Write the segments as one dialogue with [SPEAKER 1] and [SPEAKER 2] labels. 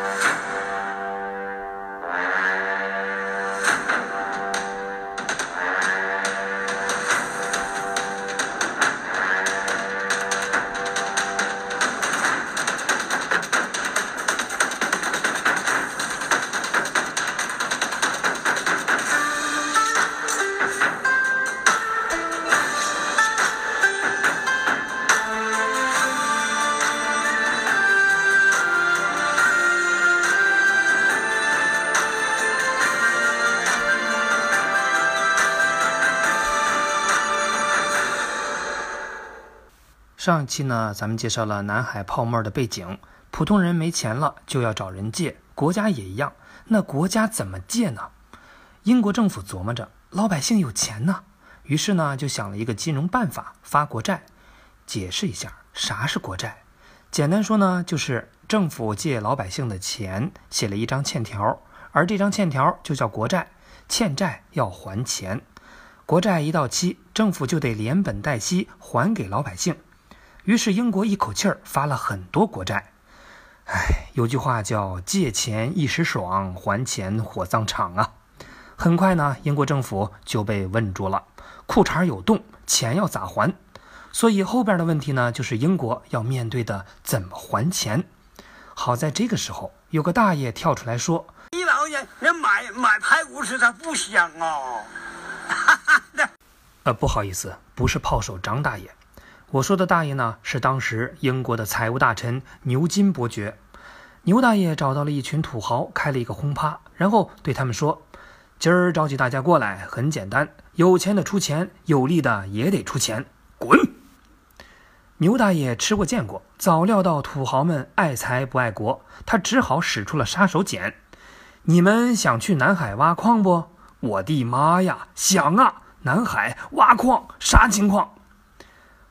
[SPEAKER 1] you 上一期呢，咱们介绍了南海泡沫的背景。普通人没钱了就要找人借，国家也一样。那国家怎么借呢？英国政府琢磨着，老百姓有钱呢，于是呢就想了一个金融办法——发国债。解释一下，啥是国债？简单说呢，就是政府借老百姓的钱，写了一张欠条，而这张欠条就叫国债。欠债要还钱，国债一到期，政府就得连本带息还给老百姓。于是英国一口气儿发了很多国债，哎，有句话叫“借钱一时爽，还钱火葬场”啊。很快呢，英国政府就被问住了，裤衩有洞，钱要咋还？所以后边的问题呢，就是英国要面对的怎么还钱。好在这个时候，有个大爷跳出来说：“
[SPEAKER 2] 你老爷，人买买排骨吃它不香哦。”
[SPEAKER 1] 呃，不好意思，不是炮手张大爷。我说的大爷呢，是当时英国的财务大臣牛津伯爵。牛大爷找到了一群土豪，开了一个轰趴，然后对他们说：“今儿召集大家过来，很简单，有钱的出钱，有力的也得出钱，滚！”牛大爷吃过见过，早料到土豪们爱财不爱国，他只好使出了杀手锏：“你们想去南海挖矿不？我的妈呀，想啊！南海挖矿啥情况？”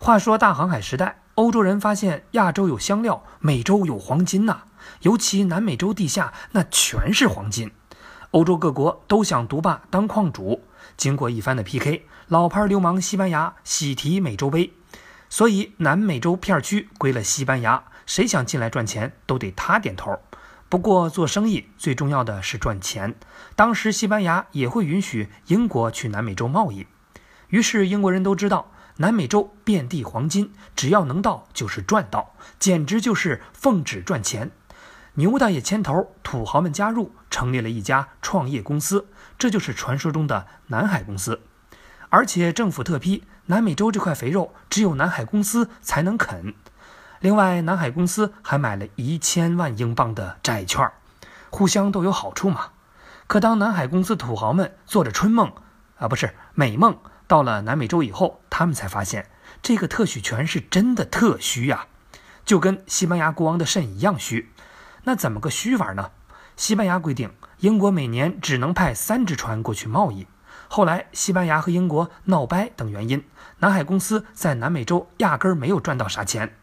[SPEAKER 1] 话说大航海时代，欧洲人发现亚洲有香料，美洲有黄金呐，尤其南美洲地下那全是黄金。欧洲各国都想独霸当矿主，经过一番的 PK，老牌流氓西班牙喜提美洲杯，所以南美洲片区归了西班牙。谁想进来赚钱，都得他点头。不过做生意最重要的是赚钱，当时西班牙也会允许英国去南美洲贸易，于是英国人都知道。南美洲遍地黄金，只要能到就是赚到，简直就是奉旨赚钱。牛大爷牵头，土豪们加入，成立了一家创业公司，这就是传说中的南海公司。而且政府特批，南美洲这块肥肉只有南海公司才能啃。另外，南海公司还买了一千万英镑的债券，互相都有好处嘛。可当南海公司土豪们做着春梦，啊，不是美梦。到了南美洲以后，他们才发现这个特许权是真的特虚呀，就跟西班牙国王的肾一样虚。那怎么个虚法呢？西班牙规定，英国每年只能派三只船过去贸易。后来西班牙和英国闹掰等原因，南海公司在南美洲压根儿没有赚到啥钱。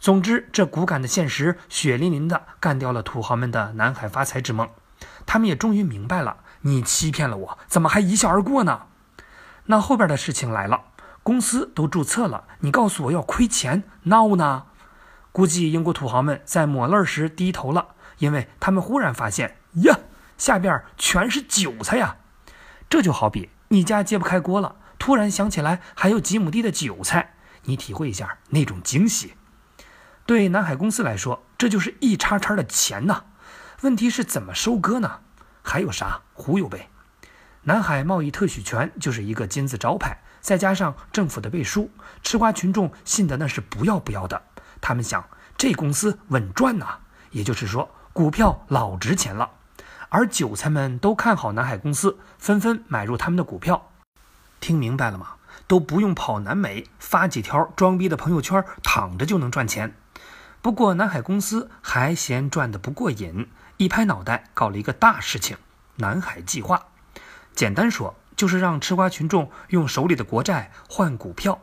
[SPEAKER 1] 总之，这骨感的现实血淋淋的干掉了土豪们的南海发财之梦。他们也终于明白了，你欺骗了我，怎么还一笑而过呢？那后边的事情来了，公司都注册了，你告诉我要亏钱，闹呢？估计英国土豪们在抹泪时低头了，因为他们忽然发现呀，下边全是韭菜呀！这就好比你家揭不开锅了，突然想起来还有几亩地的韭菜，你体会一下那种惊喜。对南海公司来说，这就是一叉叉的钱呐。问题是怎么收割呢？还有啥忽悠呗？南海贸易特许权就是一个金字招牌，再加上政府的背书，吃瓜群众信的那是不要不要的。他们想，这公司稳赚呐，也就是说，股票老值钱了。而韭菜们都看好南海公司，纷纷买入他们的股票。听明白了吗？都不用跑南美，发几条装逼的朋友圈，躺着就能赚钱。不过南海公司还嫌赚的不过瘾，一拍脑袋搞了一个大事情——南海计划。简单说，就是让吃瓜群众用手里的国债换股票。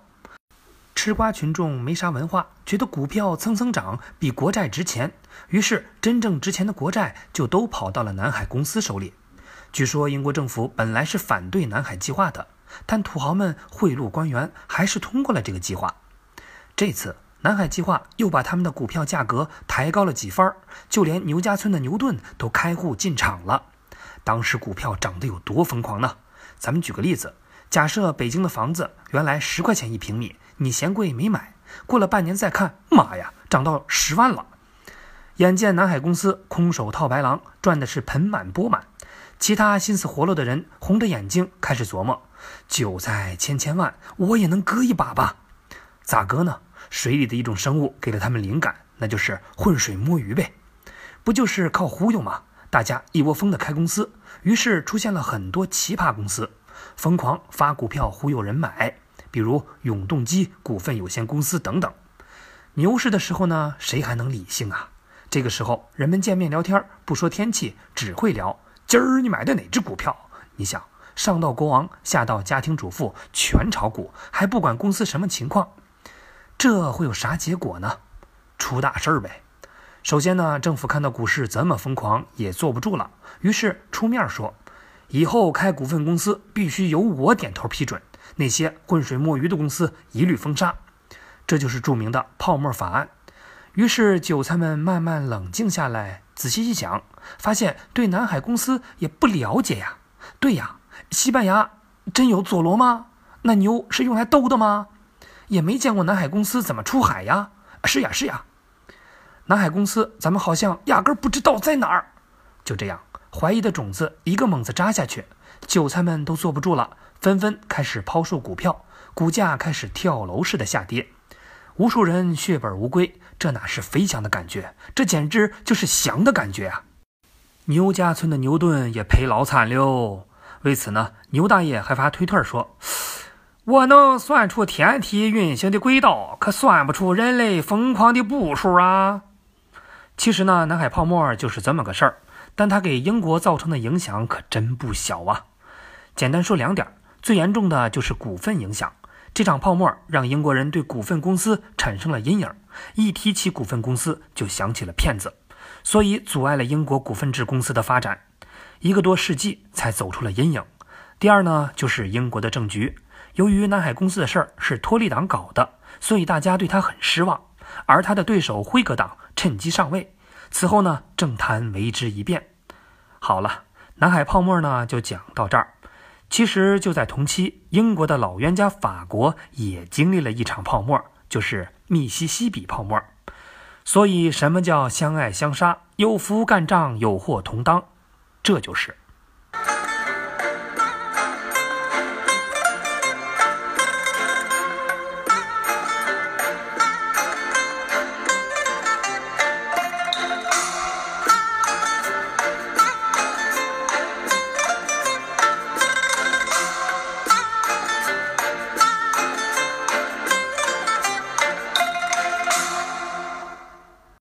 [SPEAKER 1] 吃瓜群众没啥文化，觉得股票蹭蹭涨比国债值钱，于是真正值钱的国债就都跑到了南海公司手里。据说英国政府本来是反对南海计划的，但土豪们贿赂官员，还是通过了这个计划。这次南海计划又把他们的股票价格抬高了几番儿，就连牛家村的牛顿都开户进场了。当时股票涨得有多疯狂呢？咱们举个例子，假设北京的房子原来十块钱一平米，你嫌贵没买，过了半年再看，妈呀，涨到十万了！眼见南海公司空手套白狼，赚的是盆满钵满，其他心思活络的人红着眼睛开始琢磨：韭菜千千万，我也能割一把吧？咋割呢？水里的一种生物给了他们灵感，那就是浑水摸鱼呗。不就是靠忽悠吗？大家一窝蜂的开公司，于是出现了很多奇葩公司，疯狂发股票忽悠人买，比如永动机股份有限公司等等。牛市的时候呢，谁还能理性啊？这个时候人们见面聊天不说天气，只会聊今儿你买的哪只股票？你想上到国王，下到家庭主妇，全炒股，还不管公司什么情况。这会有啥结果呢？出大事儿呗！首先呢，政府看到股市这么疯狂，也坐不住了，于是出面说，以后开股份公司必须由我点头批准，那些浑水摸鱼的公司一律封杀。这就是著名的泡沫法案。于是韭菜们慢慢冷静下来，仔细一想，发现对南海公司也不了解呀。对呀，西班牙真有佐罗吗？那牛是用来兜的吗？也没见过南海公司怎么出海呀？是呀是呀，南海公司咱们好像压根儿不知道在哪儿。就这样，怀疑的种子一个猛子扎下去，韭菜们都坐不住了，纷纷开始抛售股票，股价开始跳楼似的下跌，无数人血本无归。这哪是飞翔的感觉？这简直就是翔的感觉啊！牛家村的牛顿也赔老惨了。为此呢，牛大爷还发推特说。我能算出天体运行的轨道，可算不出人类疯狂的步数啊！其实呢，南海泡沫就是这么个事儿，但它给英国造成的影响可真不小啊。简单说两点，最严重的就是股份影响。这场泡沫让英国人对股份公司产生了阴影，一提起股份公司就想起了骗子，所以阻碍了英国股份制公司的发展，一个多世纪才走出了阴影。第二呢，就是英国的政局。由于南海公司的事儿是托利党搞的，所以大家对他很失望。而他的对手辉格党趁机上位，此后呢，政坛为之一变。好了，南海泡沫呢就讲到这儿。其实就在同期，英国的老冤家法国也经历了一场泡沫，就是密西西比泡沫。所以，什么叫相爱相杀？有福干仗，有祸同当，这就是。